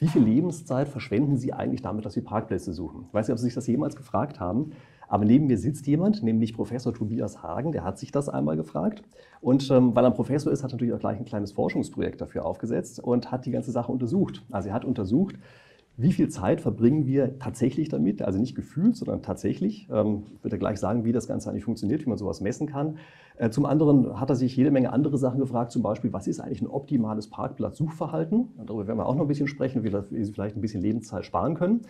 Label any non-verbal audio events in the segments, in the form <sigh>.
wie viel Lebenszeit verschwenden Sie eigentlich damit, dass Sie Parkplätze suchen? Ich weiß nicht, ob Sie sich das jemals gefragt haben, aber neben mir sitzt jemand, nämlich Professor Tobias Hagen, der hat sich das einmal gefragt. Und ähm, weil er ein Professor ist, hat er natürlich auch gleich ein kleines Forschungsprojekt dafür aufgesetzt und hat die ganze Sache untersucht. Also er hat untersucht, wie viel Zeit verbringen wir tatsächlich damit? Also nicht gefühlt, sondern tatsächlich. Ähm, ich würde gleich sagen, wie das Ganze eigentlich funktioniert, wie man sowas messen kann. Äh, zum anderen hat er sich jede Menge andere Sachen gefragt, zum Beispiel, was ist eigentlich ein optimales Parkplatz-Suchverhalten? Darüber werden wir auch noch ein bisschen sprechen, wie, Sie vielleicht ein bisschen Lebenszeit sparen können.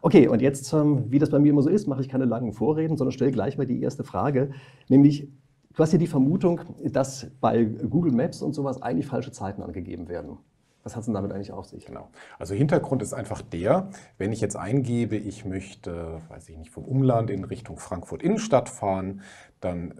Okay, und jetzt, ähm, wie das bei mir immer so ist, mache ich keine langen Vorreden, sondern stelle gleich mal die erste Frage, nämlich, du hast ja die Vermutung, dass bei Google Maps und sowas eigentlich falsche Zeiten angegeben werden. Was hat es denn damit eigentlich auf sich? Genau. Also Hintergrund ist einfach der, wenn ich jetzt eingebe, ich möchte, weiß ich nicht, vom Umland in Richtung Frankfurt Innenstadt fahren, dann äh,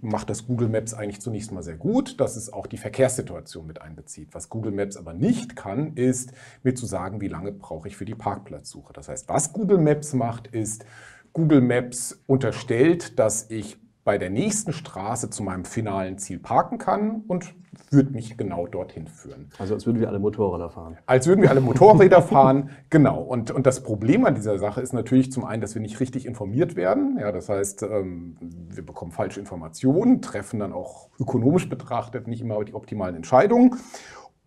macht das Google Maps eigentlich zunächst mal sehr gut, dass es auch die Verkehrssituation mit einbezieht. Was Google Maps aber nicht kann, ist mir zu sagen, wie lange brauche ich für die Parkplatzsuche. Das heißt, was Google Maps macht, ist, Google Maps unterstellt, dass ich bei der nächsten Straße zu meinem finalen Ziel parken kann und wird mich genau dorthin führen. Also als würden wir alle Motorräder fahren. Als würden wir alle Motorräder <laughs> fahren, genau. Und, und das Problem an dieser Sache ist natürlich zum einen, dass wir nicht richtig informiert werden. Ja, das heißt, ähm, wir bekommen falsche Informationen, treffen dann auch ökonomisch betrachtet nicht immer die optimalen Entscheidungen.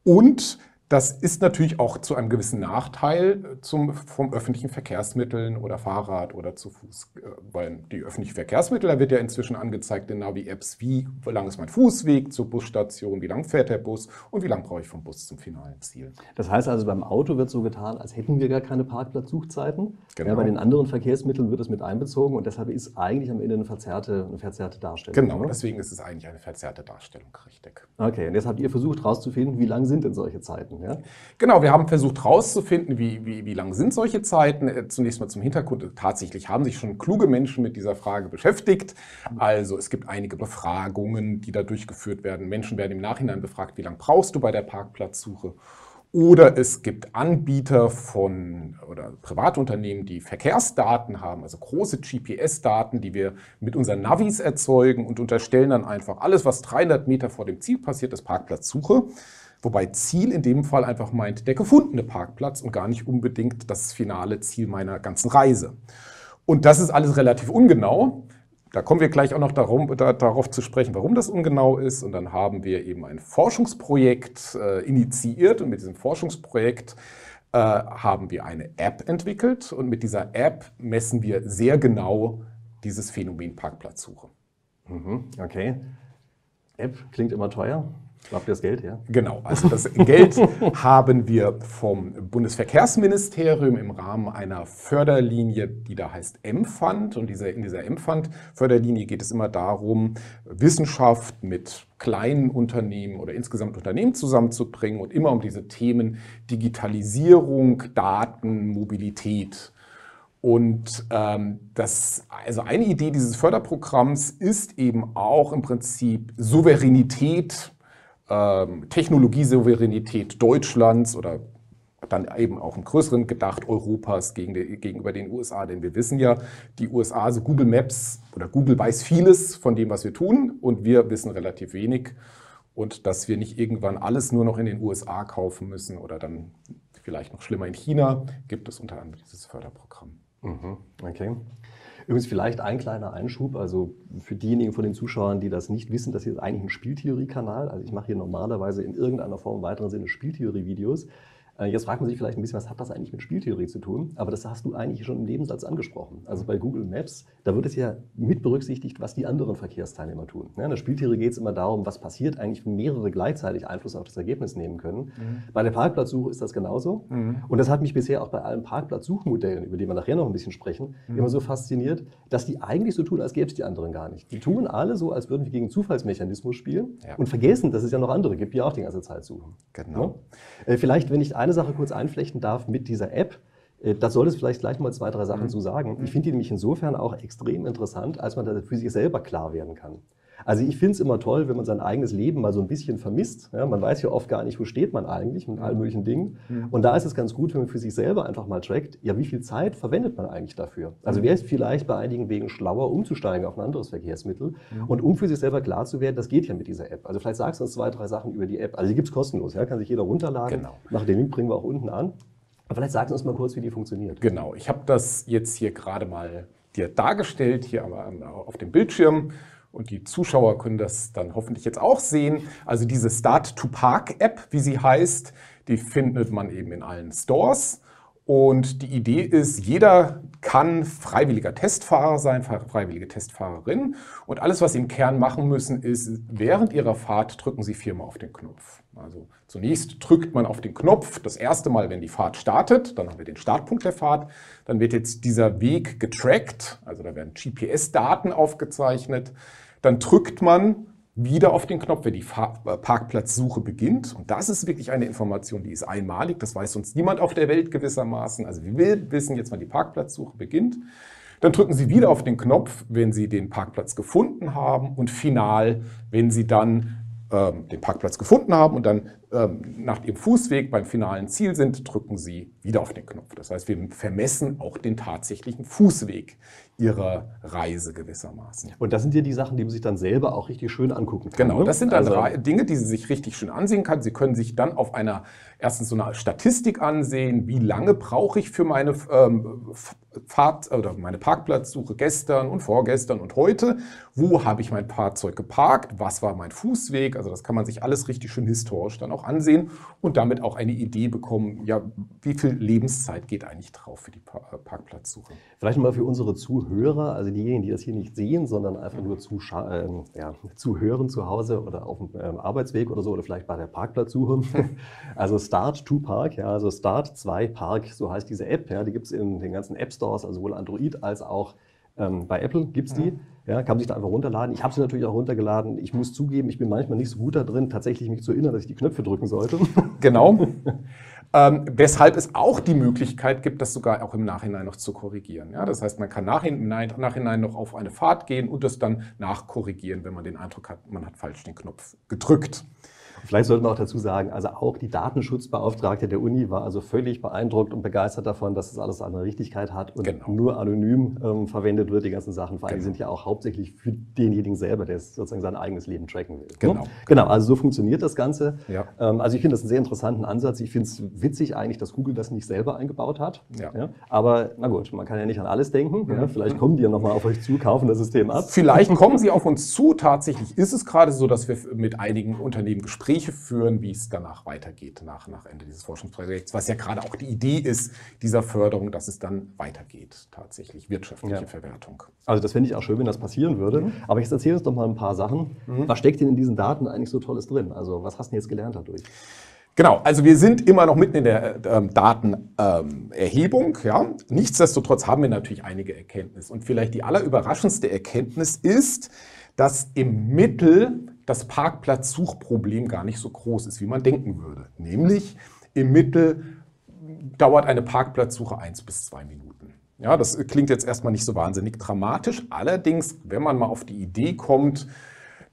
Und das ist natürlich auch zu einem gewissen Nachteil äh, zum, vom öffentlichen Verkehrsmitteln oder Fahrrad oder zu Fuß. Äh, weil die öffentlichen Verkehrsmittel, da wird ja inzwischen angezeigt in Navi-Apps, wie lang ist mein Fußweg zur Busstation, wie lang fährt der Bus und wie lang brauche ich vom Bus zum finalen Ziel. Das heißt also, beim Auto wird so getan, als hätten wir gar keine Parkplatzsuchzeiten. Genau. Ja, bei den anderen Verkehrsmitteln wird es mit einbezogen und deshalb ist eigentlich am Ende eine verzerrte, eine verzerrte Darstellung. Genau, oder? deswegen ist es eigentlich eine verzerrte Darstellung, richtig. Okay, und jetzt habt ihr versucht herauszufinden, wie lang sind denn solche Zeiten? Ja? Genau, wir haben versucht herauszufinden, wie, wie, wie lang sind solche Zeiten. Äh, zunächst mal zum Hintergrund. Tatsächlich haben sich schon kluge Menschen mit dieser Frage beschäftigt. Also es gibt einige Befragungen, die da durchgeführt werden. Menschen werden im Nachhinein befragt, wie lange brauchst du bei der Parkplatzsuche? Oder es gibt Anbieter von oder Privatunternehmen, die Verkehrsdaten haben, also große GPS-Daten, die wir mit unseren Navis erzeugen und unterstellen dann einfach alles, was 300 Meter vor dem Ziel passiert, ist Parkplatzsuche. Wobei Ziel in dem Fall einfach meint der gefundene Parkplatz und gar nicht unbedingt das finale Ziel meiner ganzen Reise. Und das ist alles relativ ungenau. Da kommen wir gleich auch noch darum, da, darauf zu sprechen, warum das ungenau ist. Und dann haben wir eben ein Forschungsprojekt äh, initiiert. Und mit diesem Forschungsprojekt äh, haben wir eine App entwickelt. Und mit dieser App messen wir sehr genau dieses Phänomen Parkplatzsuche. Mhm, okay. App klingt immer teuer. Habt ihr das Geld, ja? Genau, also das Geld <laughs> haben wir vom Bundesverkehrsministerium im Rahmen einer Förderlinie, die da heißt M-Fund. Und diese, in dieser M-Fund-Förderlinie geht es immer darum, Wissenschaft mit kleinen Unternehmen oder insgesamt Unternehmen zusammenzubringen und immer um diese Themen Digitalisierung, Daten, Mobilität. Und ähm, das, also eine Idee dieses Förderprogramms ist eben auch im Prinzip Souveränität ähm, Technologiesouveränität Deutschlands oder dann eben auch im größeren gedacht Europas gegenüber den USA. Denn wir wissen ja, die USA, also Google Maps oder Google weiß vieles von dem, was wir tun und wir wissen relativ wenig. Und dass wir nicht irgendwann alles nur noch in den USA kaufen müssen oder dann vielleicht noch schlimmer in China, gibt es unter anderem dieses Förderprogramm. Mhm. Okay. Übrigens vielleicht ein kleiner Einschub, also für diejenigen von den Zuschauern, die das nicht wissen, das hier ist eigentlich ein Spieltheorie-Kanal. Also ich mache hier normalerweise in irgendeiner Form im weiteren Sinne Spieltheorie-Videos. Äh, jetzt fragt man sich vielleicht ein bisschen, was hat das eigentlich mit Spieltheorie zu tun? Aber das hast du eigentlich schon im Nebensatz angesprochen. Also bei Google Maps, da wird es ja mit berücksichtigt, was die anderen Verkehrsteilnehmer tun. in der Spieltheorie geht es immer darum, was passiert eigentlich, wenn mehrere gleichzeitig Einfluss auf das Ergebnis nehmen können. Mhm. Bei der Parkplatzsuche ist das genauso. Mhm. Und das hat mich bisher auch bei allen Parkplatzsuchmodellen, über die wir nachher noch ein bisschen sprechen, mhm. immer so fasziniert, dass die eigentlich so tun, als gäbe es die anderen gar nicht. Die tun alle so, als würden wir gegen Zufallsmechanismus spielen ja. und vergessen, dass es ja noch andere gibt, die auch die ganze Zeit suchen. Genau. Ja? Äh, vielleicht, wenn ich eine Sache kurz einflechten darf mit dieser App, äh, das soll es vielleicht gleich mal zwei, drei Sachen mhm. zu sagen. Ich finde die nämlich insofern auch extrem interessant, als man da für sich selber klar werden kann. Also ich finde es immer toll, wenn man sein eigenes Leben mal so ein bisschen vermisst. Ja, man weiß ja oft gar nicht, wo steht man eigentlich mit allen möglichen Dingen. Mhm. Und da ist es ganz gut, wenn man für sich selber einfach mal trackt, ja, wie viel Zeit verwendet man eigentlich dafür? Also mhm. wäre es vielleicht bei einigen Wegen schlauer, umzusteigen auf ein anderes Verkehrsmittel mhm. und um für sich selber klar zu werden, das geht ja mit dieser App. Also vielleicht sagst du uns zwei, drei Sachen über die App. Also die gibt es kostenlos, ja, kann sich jeder runterladen. Genau. Nach den Link bringen wir auch unten an. Aber vielleicht sagst du uns mal kurz, wie die funktioniert. Genau, ich habe das jetzt hier gerade mal dir dargestellt, hier auf dem Bildschirm. Und die Zuschauer können das dann hoffentlich jetzt auch sehen. Also diese Start to Park App, wie sie heißt, die findet man eben in allen Stores. Und die Idee ist, jeder kann freiwilliger Testfahrer sein, freiwillige Testfahrerin. Und alles, was Sie im Kern machen müssen, ist, während Ihrer Fahrt drücken Sie viermal auf den Knopf. Also zunächst drückt man auf den Knopf das erste Mal, wenn die Fahrt startet. Dann haben wir den Startpunkt der Fahrt. Dann wird jetzt dieser Weg getrackt. Also da werden GPS-Daten aufgezeichnet. Dann drückt man wieder auf den Knopf, wenn die äh, Parkplatzsuche beginnt. Und das ist wirklich eine Information, die ist einmalig. Das weiß sonst niemand auf der Welt gewissermaßen. Also wir wissen jetzt, wann die Parkplatzsuche beginnt. Dann drücken Sie wieder auf den Knopf, wenn Sie den Parkplatz gefunden haben und final, wenn Sie dann ähm, den Parkplatz gefunden haben und dann ähm, nach Ihrem Fußweg beim finalen Ziel sind, drücken Sie wieder auf den Knopf. Das heißt, wir vermessen auch den tatsächlichen Fußweg Ihrer Reise gewissermaßen. Und das sind ja die Sachen, die man sich dann selber auch richtig schön angucken kann. Genau, ne? das sind dann also, Dinge, die Sie sich richtig schön ansehen können. Sie können sich dann auf einer erstens so eine Statistik ansehen, wie lange brauche ich für meine ähm, Fahrt oder meine Parkplatzsuche gestern und vorgestern und heute. Wo habe ich mein Fahrzeug geparkt? Was war mein Fußweg? Also das kann man sich alles richtig schön historisch dann auch ansehen und damit auch eine Idee bekommen, ja, wie viel Lebenszeit geht eigentlich drauf für die äh, Parkplatzsuche. Vielleicht mal für unsere Zuhörer, also diejenigen, die das hier nicht sehen, sondern einfach nur äh, ja, zuhören zu Hause oder auf dem ähm, Arbeitsweg oder so oder vielleicht bei der Parkplatzsuche. <laughs> also Start to Park, ja, also Start 2 Park, so heißt diese App, ja, die gibt es in den ganzen App Stores, also sowohl Android als auch ähm, bei Apple gibt es die. Mhm. Ja, kann man sich da einfach runterladen. Ich habe sie natürlich auch runtergeladen. Ich muss zugeben, ich bin manchmal nicht so gut da drin, tatsächlich mich zu erinnern, dass ich die Knöpfe drücken sollte. <laughs> Genau. ähm, weshalb es auch die Möglichkeit gibt, das sogar auch im Nachhinein noch zu korrigieren. Ja, das heißt, man kann im Nachhinein noch auf eine Fahrt gehen und das dann nachkorrigieren, wenn man den Eindruck hat, man hat falsch den Knopf gedrückt. Vielleicht sollte man auch dazu sagen, also auch die Datenschutzbeauftragte der Uni war also völlig beeindruckt und begeistert davon, dass das alles eine Richtigkeit hat und genau. nur anonym ähm, verwendet wird, die ganzen Sachen. Vor allem genau. sind ja auch hauptsächlich für denjenigen selber, der sozusagen sein eigenes Leben tracken will. Ne? Genau. Ne? Genau, also so funktioniert das Ganze. Ja. Ähm, also ich finde das einen sehr interessanten Ansatz. Ich finde es witzig eigentlich, dass Google das nicht selber eingebaut hat. Ja. ja. Aber na gut, man kann ja nicht an alles denken. Mhm. Ja. Vielleicht kommen die ja nochmal auf euch zu, kaufen das System ab. Vielleicht <laughs> kommen sie auf uns zu. Tatsächlich ist es gerade so, dass wir mit einigen Unternehmen Gespräche Gespräche führen, wie es danach weitergeht nach, nach Ende dieses Forschungsprojekts, was ja gerade auch die Idee ist dieser Förderung, dass es dann weitergeht, tatsächlich wirtschaftliche ja. Verwertung. Also das fände ich auch schön, wenn das passieren würde. Mhm. Aber jetzt erzähl uns doch mal ein paar Sachen. Mhm. Was steckt denn in diesen Daten eigentlich so Tolles drin? Also was hast du jetzt gelernt dadurch? Genau, also wir sind immer noch mitten in der ähm, Datenerhebung. Ähm, ja. Nichtsdestotrotz haben wir natürlich einige Erkenntnisse. Und vielleicht die allerüberraschendste Erkenntnis ist, dass im Mittel das Parkplatzsuchproblem gar nicht so groß ist, wie man denken würde. Nämlich im Mittel dauert eine Parkplatzsuche eins bis zwei Minuten. Ja, das klingt jetzt erstmal nicht so wahnsinnig dramatisch. Allerdings, wenn man mal auf die Idee kommt,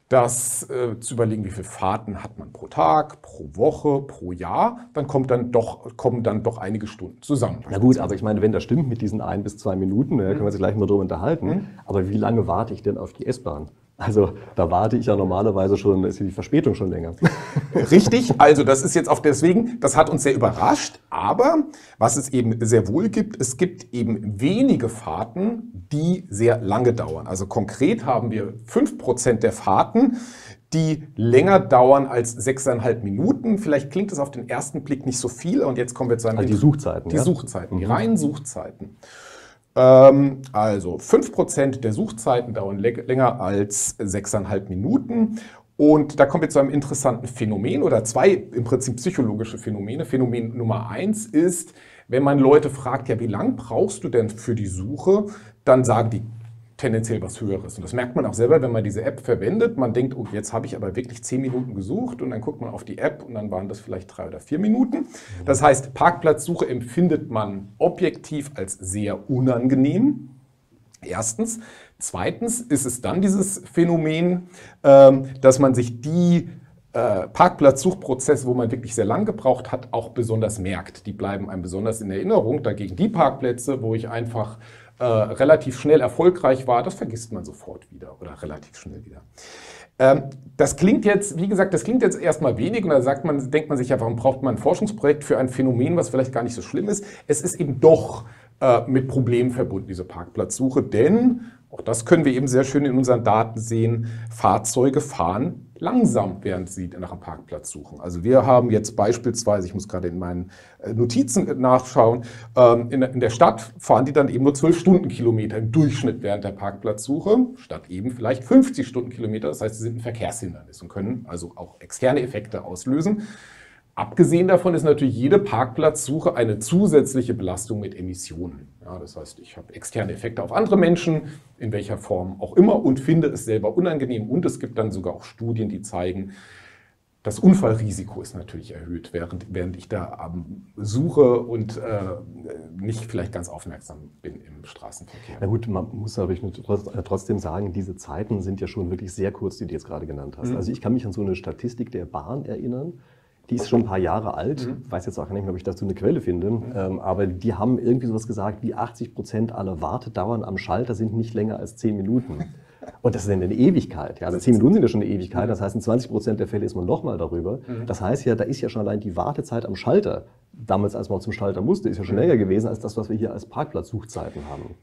das äh, zu überlegen, wie viele Fahrten hat man pro Tag, pro Woche, pro Jahr, dann, kommt dann doch, kommen dann doch einige Stunden zusammen. Na gut, aber ich meine, wenn das stimmt mit diesen ein bis zwei Minuten, da können wir uns gleich mal drüber unterhalten. Mhm. Aber wie lange warte ich denn auf die S-Bahn? Also da warte ich ja normalerweise schon, ist die Verspätung schon länger. <laughs> Richtig, also das ist jetzt auch deswegen, das hat uns sehr überrascht, aber was es eben sehr wohl gibt, es gibt eben wenige Fahrten, die sehr lange dauern. Also konkret haben wir fünf Prozent der Fahrten, die länger dauern als sechseinhalb Minuten. Vielleicht klingt es auf den ersten Blick nicht so viel und jetzt kommen wir zu einem... Also die Suchzeiten. Die ja? Suchzeiten, die mhm. reinen Suchzeiten. Ähm, also 5% der Suchzeiten dauern länger als 6,5 Minuten. Und da kommen wir zu einem interessanten Phänomen oder zwei im Prinzip psychologische Phänomene. Phänomen Nummer eins ist, wenn man Leute fragt, ja, wie lang brauchst du denn für die Suche, dann sagen die tendenziell was Höheres. Und das merkt man auch selber, wenn man diese App verwendet. Man denkt, oh, jetzt habe ich aber wirklich zehn Minuten gesucht und dann guckt man auf die App und dann waren das vielleicht drei oder vier Minuten. Das heißt, Parkplatzsuche empfindet man objektiv als sehr unangenehm. Erstens. Zweitens ist es dann dieses Phänomen, ähm, dass man sich die äh, Parkplatzsuchprozesse, wo man wirklich sehr lang gebraucht hat, auch besonders merkt. Die bleiben einem besonders in Erinnerung. Dagegen die Parkplätze, wo ich einfach äh, relativ schnell erfolgreich war, das vergisst man sofort wieder oder relativ schnell wieder. Ähm, das klingt jetzt, wie gesagt, das klingt jetzt erstmal wenig und da sagt man, denkt man sich ja, warum braucht man ein Forschungsprojekt für ein Phänomen, was vielleicht gar nicht so schlimm ist. Es ist eben doch äh, mit Problemen verbunden, diese Parkplatzsuche, denn auch das können wir eben sehr schön in unseren Daten sehen. Fahrzeuge fahren langsam, während sie nach einem Parkplatz suchen. Also wir haben jetzt beispielsweise, ich muss gerade in meinen äh, Notizen nachschauen, ähm, in der Stadt fahren die dann eben nur 12 Stundenkilometer im Durchschnitt während der Parkplatzsuche, statt eben vielleicht 50 Stundenkilometer. Das heißt, sie sind ein Verkehrshindernis und können also auch externe Effekte auslösen. Abgesehen davon ist natürlich jede Parkplatzsuche eine zusätzliche Belastung mit Emissionen. Ja, das heißt, ich habe externe Effekte auf andere Menschen, in welcher Form auch immer, und finde es selber unangenehm. Und es gibt dann sogar auch Studien, die zeigen, das Unfallrisiko ist natürlich erhöht, während, während ich da ähm, suche und äh, nicht vielleicht ganz aufmerksam bin im Straßenverkehr. Na gut, man muss aber trotzdem sagen, diese Zeiten sind ja schon wirklich sehr kurz, die du jetzt gerade genannt hast. Mhm. Also ich kann mich an so eine Statistik der Bahn erinnern die ist schon ein paar Jahre alt. Mhm. Ich weiß jetzt auch nicht mehr, ob ich dazu eine Quelle finde. Mhm. Ähm, aber die haben irgendwie sowas gesagt, wie 80 Prozent aller Wartedauern am Schalter sind nicht länger als 10 Minuten. <laughs> Und das ist eine Ewigkeit. Ja. Also 10 Minuten sind ja schon eine Ewigkeit. Das heißt, in 20 Prozent der Fälle ist man nochmal darüber. Mhm. Das heißt ja, da ist ja schon allein die Wartezeit am Schalter, damals als man zum Schalter musste, ist ja schon mhm. länger gewesen als das, was wir hier als Parkplatzsuchzeiten haben.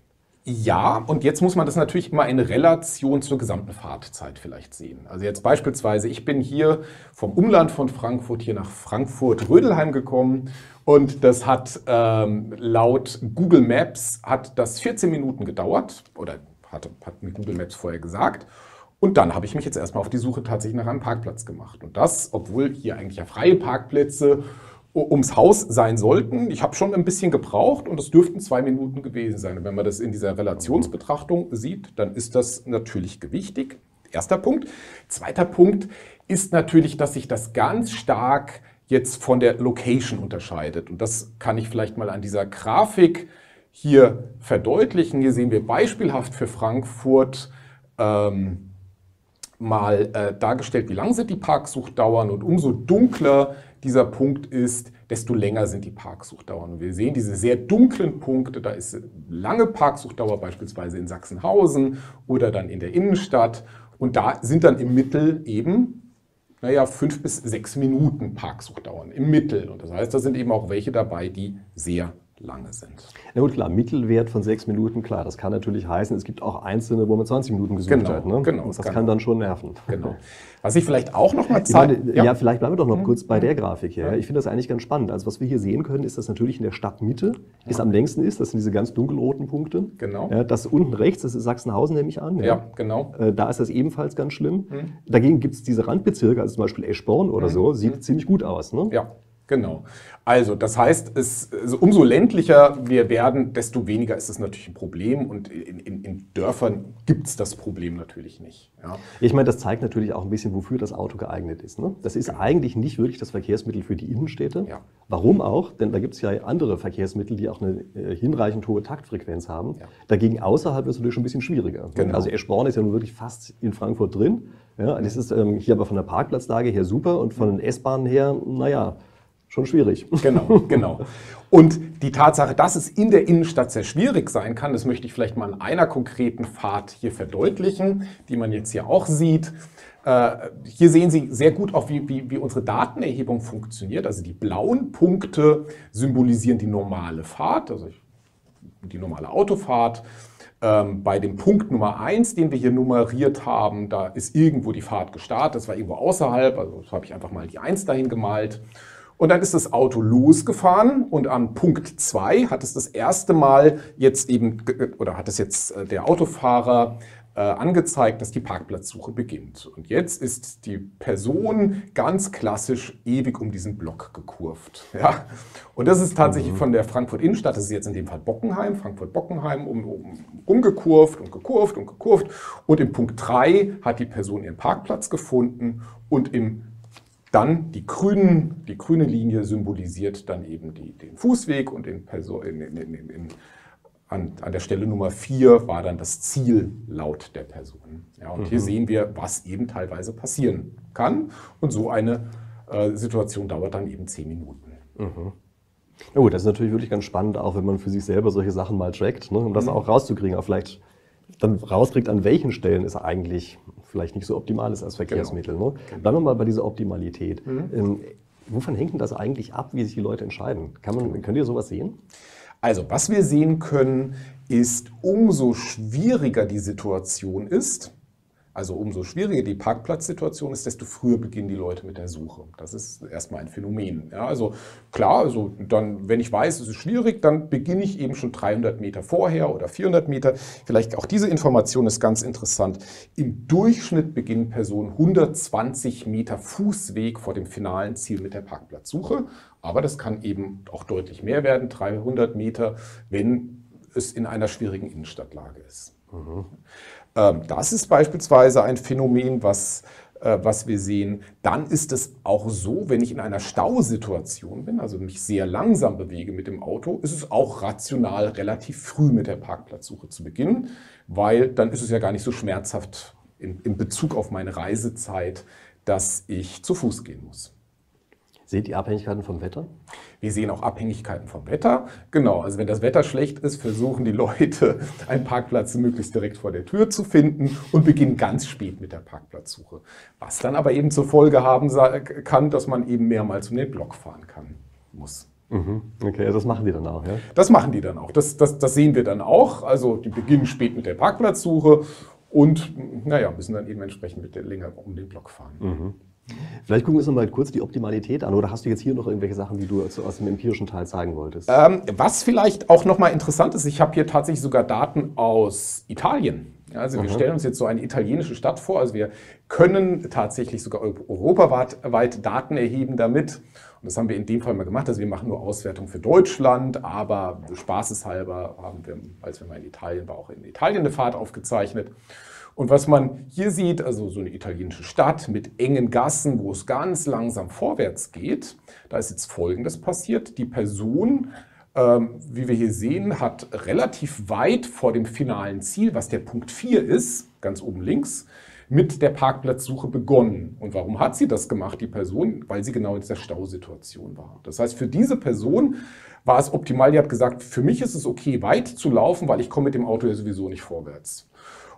Ja, und jetzt muss man das natürlich immer in Relation zur gesamten Fahrtzeit vielleicht sehen. Also jetzt beispielsweise, ich bin hier vom Umland von Frankfurt hier nach Frankfurt-Rödelheim gekommen und das hat ähm, laut Google Maps hat das 14 Minuten gedauert oder hat, hat mir Google Maps vorher gesagt. Und dann habe ich mich jetzt erstmal auf die Suche tatsächlich nach einem Parkplatz gemacht. Und das, obwohl hier eigentlich ja freie Parkplätze ums Haus sein sollten. Ich habe schon ein bisschen gebraucht und es dürften zwei Minuten gewesen sein. Und wenn man das in dieser Relationsbetrachtung sieht, dann ist das natürlich gewichtig. Erster Punkt. Zweiter Punkt ist natürlich, dass sich das ganz stark jetzt von der Location unterscheidet. Und das kann ich vielleicht mal an dieser Grafik hier verdeutlichen. Hier sehen wir beispielhaft für Frankfurt ähm, mal äh, dargestellt, wie lang sind die Parksuchdauern und umso dunkler dieser Punkt ist, desto länger sind die Parksuchdauern. Und wir sehen diese sehr dunklen Punkte, da ist lange Parksuchdauer beispielsweise in Sachsenhausen oder dann in der Innenstadt. Und da sind dann im Mittel eben, naja, fünf bis sechs Minuten Parksuchdauern im Mittel. Und das heißt, da sind eben auch welche dabei, die sehr lange sind. Na gut, klar, Mittelwert von sechs Minuten, klar, das kann natürlich heißen, es gibt auch einzelne, wo man 20 Minuten gesucht genau, hat. Ne? Genau, das genau. kann dann schon nerven. Genau. Was ich vielleicht auch noch mal zeige. Ja. ja. vielleicht bleiben wir doch noch mhm. kurz bei der Grafik hier. Ja. Ich finde das eigentlich ganz spannend. Also was wir hier sehen können, ist, dass natürlich in der Stadtmitte ja. es am längsten ist. Das sind diese ganz dunkelroten Punkte. Genau. Das unten rechts, das ist Sachsenhausen, nehme ich an. Ja, genau. Äh, da ist das ebenfalls ganz schlimm. Mhm. Dagegen gibt es diese Randbezirke, also zum Beispiel Eschborn oder mhm. so, sieht mhm. ziemlich gut aus. Ne? Ja. Genau. Also, das heißt, es, also umso ländlicher wir werden, desto weniger ist es natürlich ein Problem. Und in, in, in Dörfern gibt es das Problem natürlich nicht. Ja. Ich meine, das zeigt natürlich auch ein bisschen, wofür das Auto geeignet ist. Ne? Das ist genau. eigentlich nicht wirklich das Verkehrsmittel für die Innenstädte. Ja. Warum auch? Denn da gibt es ja andere Verkehrsmittel, die auch eine äh, hinreichend hohe Taktfrequenz haben. Ja. Dagegen außerhalb wird es natürlich schon ein bisschen schwieriger. Genau. Also Eschborn ist ja nun wirklich fast in Frankfurt drin. Ja, das ist ähm, hier aber von der Parkplatzlage her super und von den S-Bahnen her, naja, schon schwierig. Genau, genau. Und die Tatsache, dass es in der Innenstadt sehr schwierig sein kann, das möchte ich vielleicht mal an einer konkreten Fahrt hier verdeutlichen, die man jetzt hier auch sieht. Äh, hier sehen Sie sehr gut auch, wie, wie, wie unsere Datenerhebung funktioniert. Also die blauen Punkte symbolisieren die normale Fahrt, also die normale Autofahrt. Ähm, bei dem Punkt Nummer 1, den wir hier nummeriert haben, da ist irgendwo die Fahrt gestartet. Das war irgendwo außerhalb, also habe ich einfach mal die 1 dahin gemalt. Und dann ist das Auto losgefahren und an Punkt 2 hat es das erste Mal jetzt eben, oder hat es jetzt äh, der Autofahrer äh, angezeigt, dass die Parkplatzsuche beginnt. Und jetzt ist die Person ganz klassisch ewig um diesen Block gekurvt. <laughs> Ja? Und das ist tatsächlich mhm. von der Frankfurt Innenstadt, das ist jetzt in dem Fall Bockenheim, Frankfurt-Bockenheim, um, um, umgekurvt und gekurvt und gekurvt. Und im Punkt 3 hat die Person ihren Parkplatz gefunden und im dann die, grünen, die grüne Linie symbolisiert dann eben die, den Fußweg und in, Person, in, in, an, an der Stelle Nummer 4 war dann das Ziel laut der Person. Ja, und mhm. hier sehen wir, was eben teilweise passieren kann. Und so eine äh, Situation dauert dann eben 10 Minuten. Mhm. Ja gut, das ist natürlich wirklich ganz spannend, auch wenn man für sich selber solche Sachen mal trackt, ne, um das mhm. auch rauszukriegen, auch vielleicht dann rauskriegt, an welchen Stellen es eigentlich vielleicht nicht so optimal ist als Verkehrsmittel. Genau. Ne? Genau. Bleiben wir mal bei dieser Optimalität. Mhm. Ähm, wovon hängt denn das eigentlich ab, wie sich die Leute entscheiden? Kann man, könnt ihr sowas sehen? Also, was wir sehen können, ist, umso schwieriger die Situation ist, also umso schwieriger die Parkplatzsituation ist, desto früher beginnen die Leute mit der Suche. Das ist erstmal ein Phänomen. Ja, also klar, also dann, wenn ich weiß, es ist schwierig, dann beginne ich eben schon 300 Meter vorher oder 400 Meter. Vielleicht auch diese Information ist ganz interessant. Im Durchschnitt beginnen Personen 120 Meter Fußweg vor dem finalen Ziel mit der Parkplatzsuche. Aber das kann eben auch deutlich mehr werden, 300 Meter, wenn es in einer schwierigen Innenstadtlage ist. Mhm. Ähm, das ist beispielsweise ein Phänomen, was, äh, was wir sehen. Dann ist es auch so, wenn ich in einer Stausituation bin, also mich sehr langsam bewege mit dem Auto, ist es auch rational, relativ früh mit der Parkplatzsuche zu beginnen, weil dann ist es ja gar nicht so schmerzhaft in, in Bezug auf meine Reisezeit, dass ich zu Fuß gehen muss. Seht ihr Abhängigkeiten vom Wetter? Wir sehen auch Abhängigkeiten vom Wetter. Genau, also wenn das Wetter schlecht ist, versuchen die Leute, <laughs> einen Parkplatz möglichst direkt vor der Tür zu finden und beginnen ganz spät mit der Parkplatzsuche. Was dann aber eben zur Folge haben kann, dass man eben mehrmals um den Block fahren kann, muss. Mhm. Okay, also das machen die dann auch, ja? Das machen die dann auch. Das, das, das sehen wir dann auch. Also die beginnen spät mit der Parkplatzsuche und naja, müssen dann eben entsprechend mit der länger um den Block fahren. Mhm. Vielleicht gucken wir uns noch mal kurz die Optimalität an. Oder hast du jetzt hier noch irgendwelche Sachen, die du aus dem empirischen Teil zeigen wolltest? Ähm, was vielleicht auch noch mal interessant ist, ich habe hier tatsächlich sogar Daten aus Italien. Also wir mhm. stellen uns jetzt so eine italienische Stadt vor. Also wir können tatsächlich sogar europaweit Daten erheben damit. Und das haben wir in dem Fall mal gemacht. Also wir machen nur Auswertung für Deutschland, aber spaßeshalber haben wir, als wir mal in Italien waren, auch in Italien eine Fahrt aufgezeichnet. Und was man hier sieht, also so eine italienische Stadt mit engen Gassen, wo es ganz langsam vorwärts geht, da ist jetzt Folgendes passiert. Die Person, ähm, wie wir hier sehen, hat relativ weit vor dem finalen Ziel, was der Punkt 4 ist, ganz oben links, mit der Parkplatzsuche begonnen. Und warum hat sie das gemacht, die Person? Weil sie genau in dieser Stausituation war. Das heißt, für diese Person war es optimal, die hat gesagt, für mich ist es okay, weit zu laufen, weil ich komme mit dem Auto ja sowieso nicht vorwärts.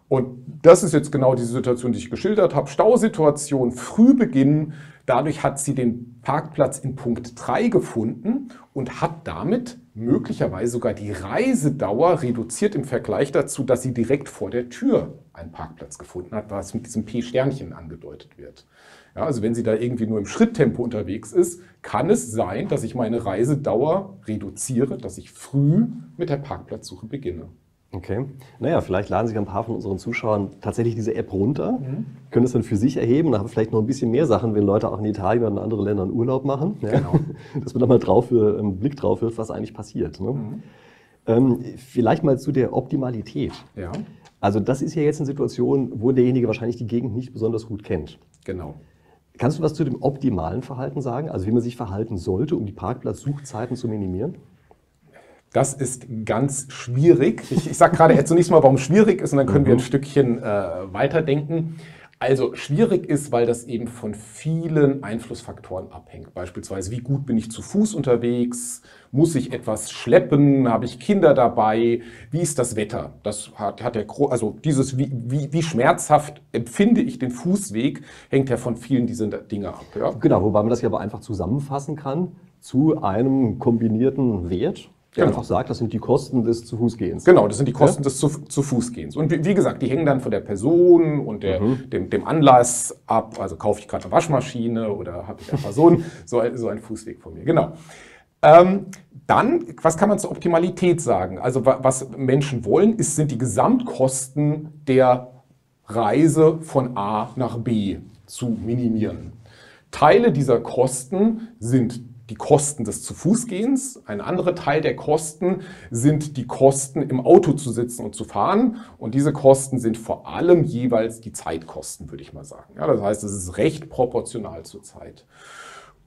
Und das ist jetzt genau diese Situation, die ich geschildert habe. Stausituation, früh beginnen. Dadurch hat sie den Parkplatz in Punkt 3 gefunden und hat damit möglicherweise sogar die Reisedauer reduziert im Vergleich dazu, dass sie direkt vor der Tür einen Parkplatz gefunden hat, was mit diesem P-Sternchen angedeutet wird. Ja, also wenn sie da irgendwie nur im Schritttempo unterwegs ist, kann es sein, dass ich meine Reisedauer reduziere, dass ich früh mit der Parkplatzsuche beginne. Okay. Naja, vielleicht laden sich ein paar von unseren Zuschauern tatsächlich diese App runter, mhm. können es dann für sich erheben, da haben vielleicht noch ein bisschen mehr Sachen, wenn Leute auch in Italien oder in anderen Ländern Urlaub machen. Ja? Genau. <laughs> Dass man da mal drauf für, einen Blick drauf wirft, was eigentlich passiert. Ne? Mhm. Ähm, vielleicht mal zu der Optimalität. Ja. Also das ist ja jetzt eine Situation, wo derjenige wahrscheinlich die Gegend nicht besonders gut kennt. Genau. Kannst du was zu dem optimalen Verhalten sagen? Also wie man sich verhalten sollte, um die Parkplatzsuchzeiten zu minimieren? Das ist ganz schwierig. Ich, ich sage gerade jetzt zunächst mal, warum schwierig ist, und dann können mhm. wir ein Stückchen äh, weiterdenken. Also schwierig ist, weil das eben von vielen Einflussfaktoren abhängt. Beispielsweise, wie gut bin ich zu Fuß unterwegs? Muss ich etwas schleppen? Habe ich Kinder dabei? Wie ist das Wetter? Das hat, hat der, also dieses, wie, wie, wie schmerzhaft empfinde ich den Fußweg, hängt ja von vielen dieser Dinge ab. Ja? Genau, wobei man das ja aber einfach zusammenfassen kann zu einem kombinierten Wert der genau. einfach sagt, das sind die Kosten des zu Fußgehens. Genau, das sind die Kosten ja? des zu, zu Fußgehens. Und wie, wie, gesagt, die hängen dann von der Person und der, mhm. dem, dem, Anlass ab. Also kaufe ich gerade eine Waschmaschine oder habe ich eine Person, so, <laughs> so ein Fußweg von mir. Genau. Ähm, dann, was kann man zur Optimalität sagen? Also was Menschen wollen, ist, sind die Gesamtkosten der Reise von A nach B zu minimieren. Teile dieser Kosten sind die Kosten des Zu-Fuß-Gehens. Ein anderer Teil der Kosten sind die Kosten, im Auto zu sitzen und zu fahren. Und diese Kosten sind vor allem jeweils die Zeitkosten, würde ich mal sagen. Ja, das heißt, es ist recht proportional zur Zeit.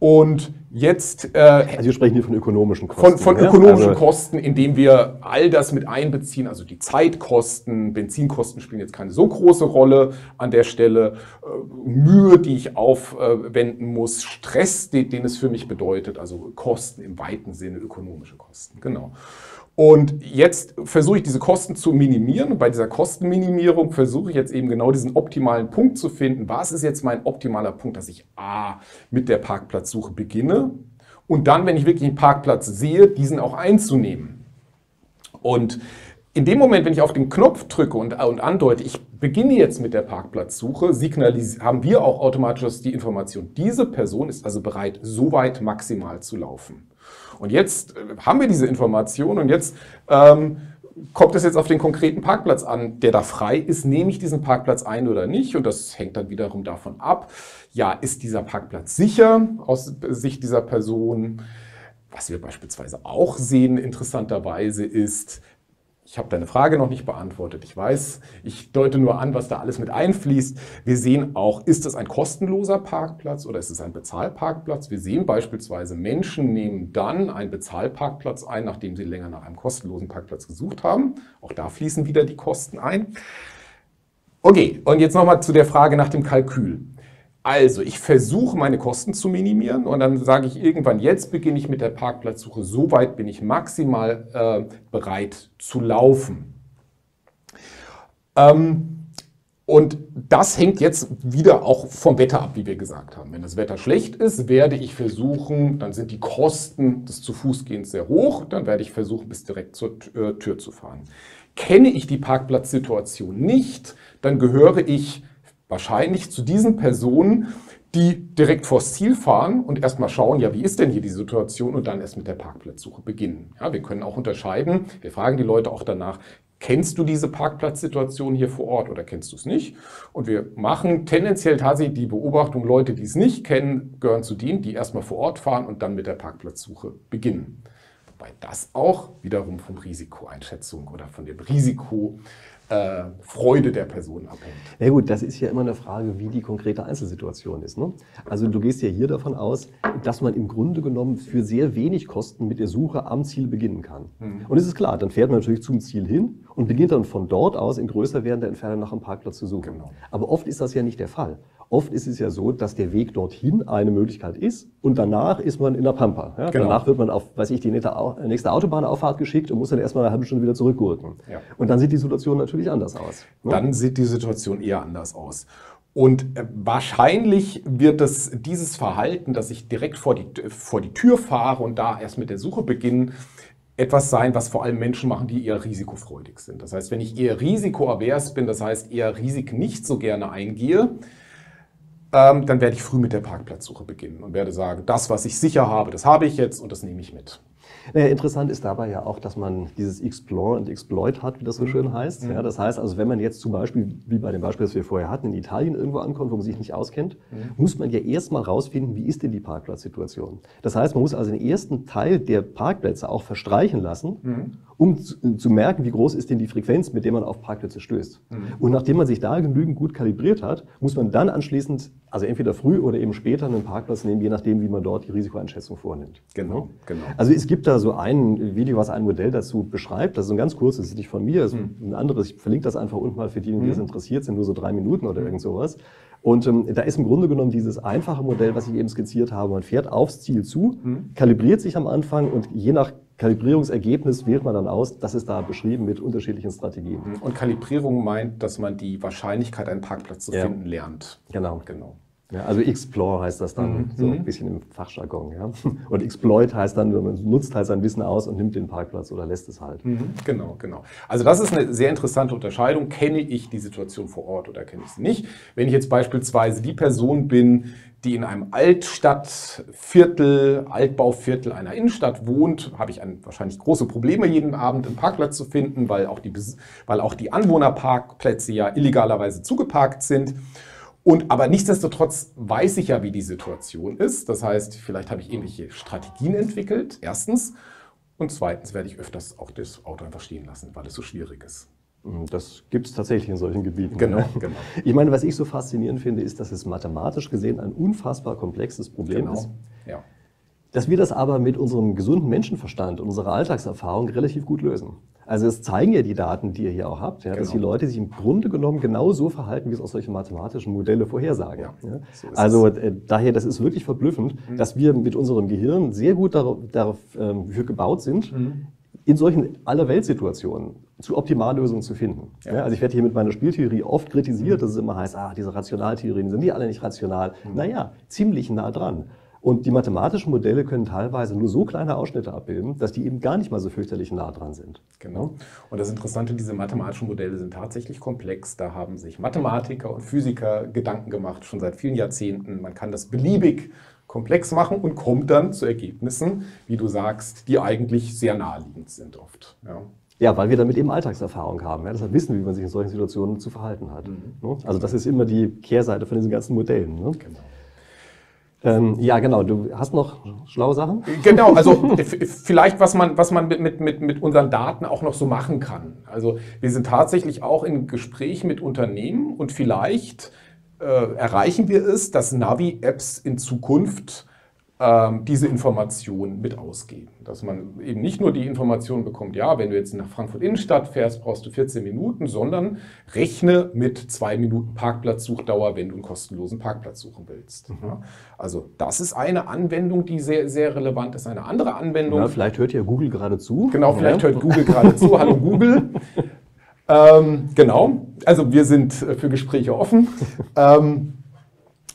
Und jetzt. Äh, also wir sprechen hier von ökonomischen Kosten. Von, von ja? ökonomischen also Kosten, indem wir all das mit einbeziehen, also die Zeitkosten, Benzinkosten spielen jetzt keine so große Rolle an der Stelle, äh, Mühe, die ich aufwenden muss, Stress, den, den es für mich bedeutet, also Kosten im weiten Sinne, ökonomische Kosten. Genau. Und jetzt versuche ich diese Kosten zu minimieren. Bei dieser Kostenminimierung versuche ich jetzt eben genau diesen optimalen Punkt zu finden. Was ist jetzt mein optimaler Punkt, dass ich A mit der Parkplatzsuche beginne und dann, wenn ich wirklich einen Parkplatz sehe, diesen auch einzunehmen. Und in dem Moment, wenn ich auf den Knopf drücke und, und andeute, ich beginne jetzt mit der Parkplatzsuche, haben wir auch automatisch die Information, diese Person ist also bereit, so weit maximal zu laufen. Und jetzt äh, haben wir diese Information und jetzt ähm, kommt es jetzt auf den konkreten Parkplatz an, der da frei ist. Nehme ich diesen Parkplatz ein oder nicht? Und das hängt dann wiederum davon ab, ja, ist dieser Parkplatz sicher aus Sicht dieser Person? Was wir beispielsweise auch sehen, interessanterweise, ist, ich habe deine Frage noch nicht beantwortet. Ich weiß, ich deute nur an, was da alles mit einfließt. Wir sehen auch, ist es ein kostenloser Parkplatz oder ist es ein Bezahlparkplatz? Wir sehen beispielsweise, Menschen nehmen dann einen Bezahlparkplatz ein, nachdem sie länger nach einem kostenlosen Parkplatz gesucht haben. Auch da fließen wieder die Kosten ein. Okay, und jetzt nochmal zu der Frage nach dem Kalkül. Also, ich versuche meine Kosten zu minimieren und dann sage ich irgendwann, jetzt beginne ich mit der Parkplatzsuche, so weit bin ich maximal äh, bereit zu laufen. Ähm, und das hängt jetzt wieder auch vom Wetter ab, wie wir gesagt haben. Wenn das Wetter schlecht ist, werde ich versuchen, dann sind die Kosten des zu Fuß gehens sehr hoch, dann werde ich versuchen, bis direkt zur äh, Tür zu fahren. Kenne ich die Parkplatzsituation nicht, dann gehöre ich wahrscheinlich zu diesen Personen, die direkt vors Ziel fahren und erstmal schauen, ja, wie ist denn hier die Situation und dann erst mit der Parkplatzsuche beginnen. Ja, wir können auch unterscheiden, wir fragen die Leute auch danach, kennst du diese Parkplatzsituation hier vor Ort oder kennst du es nicht? Und wir machen tendenziell tatsächlich die Beobachtung, Leute, die es nicht kennen, gehören zu denen, die erstmal vor Ort fahren und dann mit der Parkplatzsuche beginnen. Wobei das auch wiederum von Risikoeinschätzung oder von dem Risiko äh, Freude der Person abhängt. Ja gut, das ist ja immer eine Frage, wie die konkrete Einzelsituation ist. Ne? Also du gehst ja hier davon aus, dass man im Grunde genommen für sehr wenig Kosten mit der Suche am Ziel beginnen kann. Mhm. Und es ist klar, dann fährt man natürlich zum Ziel hin und beginnt dann von dort aus in größer werdender Entfernung nach einem Parkplatz zu suchen. Genau. Aber oft ist das ja nicht der Fall. Oft ist es ja so, dass der Weg dorthin eine Möglichkeit ist und danach ist man in der Pampa. Ja? Genau. Danach wird man auf, weiß ich, die nächste Autobahnauffahrt geschickt und muss dann erstmal eine halbe Stunde wieder zurückgurken. Ja. Und dann sieht die Situation natürlich anders aus. Ne? Dann sieht die Situation eher anders aus. Und äh, wahrscheinlich wird es dieses Verhalten, dass ich direkt vor die, vor die Tür fahre und da erst mit der Suche beginne, etwas sein, was vor allem Menschen machen, die eher risikofreudig sind. Das heißt, wenn ich eher risikoavers bin, das heißt eher Risik nicht so gerne eingehe, ähm, dann werde ich früh mit der Parkplatzsuche beginnen und werde sagen, das, was ich sicher habe, das habe ich jetzt und das nehme ich mit. Naja, interessant ist dabei ja auch, dass man dieses Explore und Exploit hat, wie das so schön heißt. Mhm. Ja, das heißt also, wenn man jetzt zum Beispiel, wie bei dem Beispiel, das wir vorher hatten, in Italien irgendwo ankommt, wo man sich nicht auskennt, mhm. muss man ja erstmal rausfinden, wie ist denn die Parkplatzsituation. Das heißt, man muss also den ersten Teil der Parkplätze auch verstreichen lassen, mhm. Um zu, zu, merken, wie groß ist denn die Frequenz, mit der man auf Parkplätze stößt. Mhm. Und nachdem man sich da genügend gut kalibriert hat, muss man dann anschließend, also entweder früh oder eben später einen Parkplatz nehmen, je nachdem, wie man dort die Risikoeinschätzung vornimmt. Genau, genau. Also es gibt da so ein Video, was ein Modell dazu beschreibt. Das ist ein ganz kurzes, das ist nicht von mir, ist mhm. ein anderes. Ich verlinke das einfach unten mal für diejenigen, die mhm. das interessiert sind, nur so drei Minuten oder irgend sowas. Und ähm, da ist im Grunde genommen dieses einfache Modell, was ich eben skizziert habe. Man fährt aufs Ziel zu, mhm. kalibriert sich am Anfang und je nach Kalibrierungsergebnis wählt man dann aus. Das ist da beschrieben mit unterschiedlichen Strategien. Und Kalibrierung meint, dass man die Wahrscheinlichkeit, einen Parkplatz zu ja. finden, lernt. Genau. genau. Ja, also Explore heißt das dann, mhm. so ein mhm. bisschen im Fachjargon. Ja? Und Exploit heißt dann, man nutzt halt sein Wissen aus und nimmt den Parkplatz oder lässt es halt. Mhm. Genau, genau. Also das ist eine sehr interessante Unterscheidung. Kenne ich die Situation vor Ort oder kenne ich sie nicht? Wenn ich jetzt beispielsweise die Person bin, die in einem Altstadtviertel, Altbauviertel einer Innenstadt wohnt, habe ich ein, wahrscheinlich große Probleme, jeden Abend einen Parkplatz zu finden, weil auch die, weil auch die Anwohnerparkplätze ja illegalerweise zugeparkt sind. Und aber nichtsdestotrotz weiß ich ja, wie die Situation ist. Das heißt, vielleicht habe ich ähnliche Strategien entwickelt, erstens. Und zweitens werde ich öfters auch das Auto einfach stehen lassen, weil es so schwierig ist. Hm, das gibt es tatsächlich in solchen Gebieten. Genau, ja. genau. Ich meine, was ich so faszinierend finde, ist, dass es mathematisch gesehen ein unfassbar komplexes Problem Genau. ist. Ja. Dass wir das aber mit unserem gesunden Menschenverstand und unserer Alltagserfahrung relativ gut lösen. Also es zeigen ja die Daten, die ihr hier auch habt, ja, dass Genau. die Leute sich im Grunde genommen genau so verhalten, wie es auch solche mathematischen Modelle vorhersagen. Ja, Ja. so also äh, daher, das ist wirklich verblüffend, dass wir mit unserem Gehirn sehr gut darauf, darauf ähm, gebaut sind, in solchen Allerweltsituationen zu Optimallösungen zu finden. Ja. Also ich werde hier mit meiner Spieltheorie oft kritisiert, dass es immer heißt, ah, diese Rationaltheorien sind die alle nicht rational. Naja, ziemlich nah dran. Und die mathematischen Modelle können teilweise nur so kleine Ausschnitte abbilden, dass die eben gar nicht mal so fürchterlich nah dran sind. Genau. Und das Interessante, diese mathematischen Modelle sind tatsächlich komplex. Da haben sich Mathematiker und Physiker Gedanken gemacht, schon seit vielen Jahrzehnten. Man kann das beliebig komplex machen und kommt dann zu Ergebnissen, wie du sagst, die eigentlich sehr naheliegend sind oft. Ja. Ja, weil wir damit eben Alltagserfahrung haben. Ja? Deshalb wissen wir, wie man sich in solchen Situationen zu verhalten hat. Ne? Also das ist immer die Kehrseite von diesen ganzen Modellen. Ne? Genau. Ähm, ja, genau. Du hast noch schlaue Sachen? Genau, also <laughs> vielleicht, was man, was man mit, mit, mit, unseren Daten auch noch so machen kann. Also wir sind tatsächlich auch in Gesprächen mit Unternehmen und vielleicht äh, erreichen wir es, dass Navi-Apps in Zukunft diese Informationen mit ausgeben. Dass man eben nicht nur die Information bekommt, ja, wenn du jetzt nach Frankfurt Innenstadt fährst, brauchst du 14 Minuten, sondern rechne mit zwei Minuten Parkplatzsuchdauer, wenn du einen kostenlosen Parkplatz suchen willst. Ja, also das ist eine Anwendung, die sehr, sehr relevant ist. Eine andere Anwendung, Ja, vielleicht hört ja Google gerade zu. Genau, vielleicht ja. hört Google gerade zu. Hallo Google. <laughs> Ähm, genau, also wir sind für Gespräche offen. Ähm, <laughs>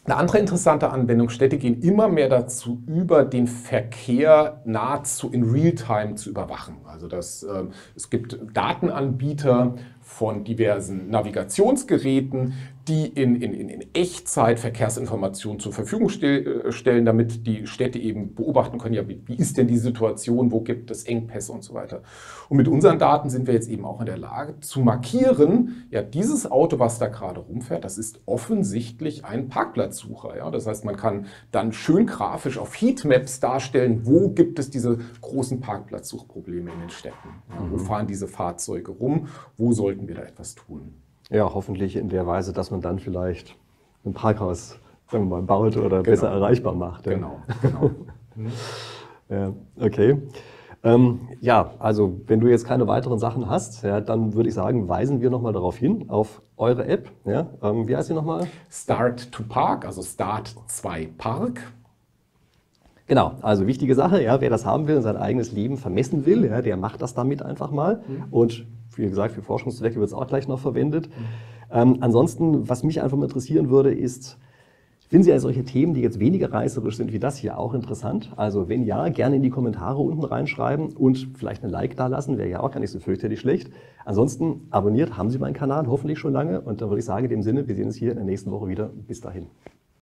eine andere interessante Anwendung, Städte gehen immer mehr dazu über, den Verkehr nahezu in Realtime zu überwachen. Also das, ähm, es gibt Datenanbieter von diversen Navigationsgeräten, die in, in, in Echtzeit Verkehrsinformationen zur Verfügung stell, äh, stellen, damit die Städte eben beobachten können, ja, wie, wie ist denn die Situation, wo gibt es Engpässe und so weiter. Und mit unseren Daten sind wir jetzt eben auch in der Lage zu markieren, ja, dieses Auto, was da gerade rumfährt, das ist offensichtlich ein Parkplatzsucher. Ja? Das heißt, man kann dann schön grafisch auf Heatmaps darstellen, wo gibt es diese großen Parkplatzsuchprobleme in den Städten. Ja? Wo fahren diese Fahrzeuge rum? Wo sollten wir da etwas tun? Ja, hoffentlich in der Weise, dass man dann vielleicht ein Parkhaus sagen wir mal, baut oder besser erreichbar macht. ja. Genau, genau. <laughs> Ja, okay. Ähm, ja, also wenn du jetzt keine weiteren Sachen hast, ja, dann würde ich sagen, weisen wir nochmal darauf hin, auf eure App. Ja, ähm, wie heißt sie nochmal? Start to Park, also Start 2 Park. Genau, also wichtige Sache, ja, wer das haben will und sein eigenes Leben vermessen will, ja, der macht das damit einfach mal. Und wie gesagt, für Forschungszwecke wird es auch gleich noch verwendet. Ähm, ansonsten, was mich einfach mal interessieren würde, ist, finden Sie also solche Themen, die jetzt weniger reißerisch sind wie das hier, auch interessant? Also wenn ja, gerne in die Kommentare unten reinschreiben und vielleicht ein Like da lassen, wäre ja auch gar nicht so fürchterlich schlecht. Ansonsten abonniert haben Sie meinen Kanal hoffentlich schon lange und dann würde ich sagen, in dem Sinne, wir sehen uns hier in der nächsten Woche wieder. Bis dahin.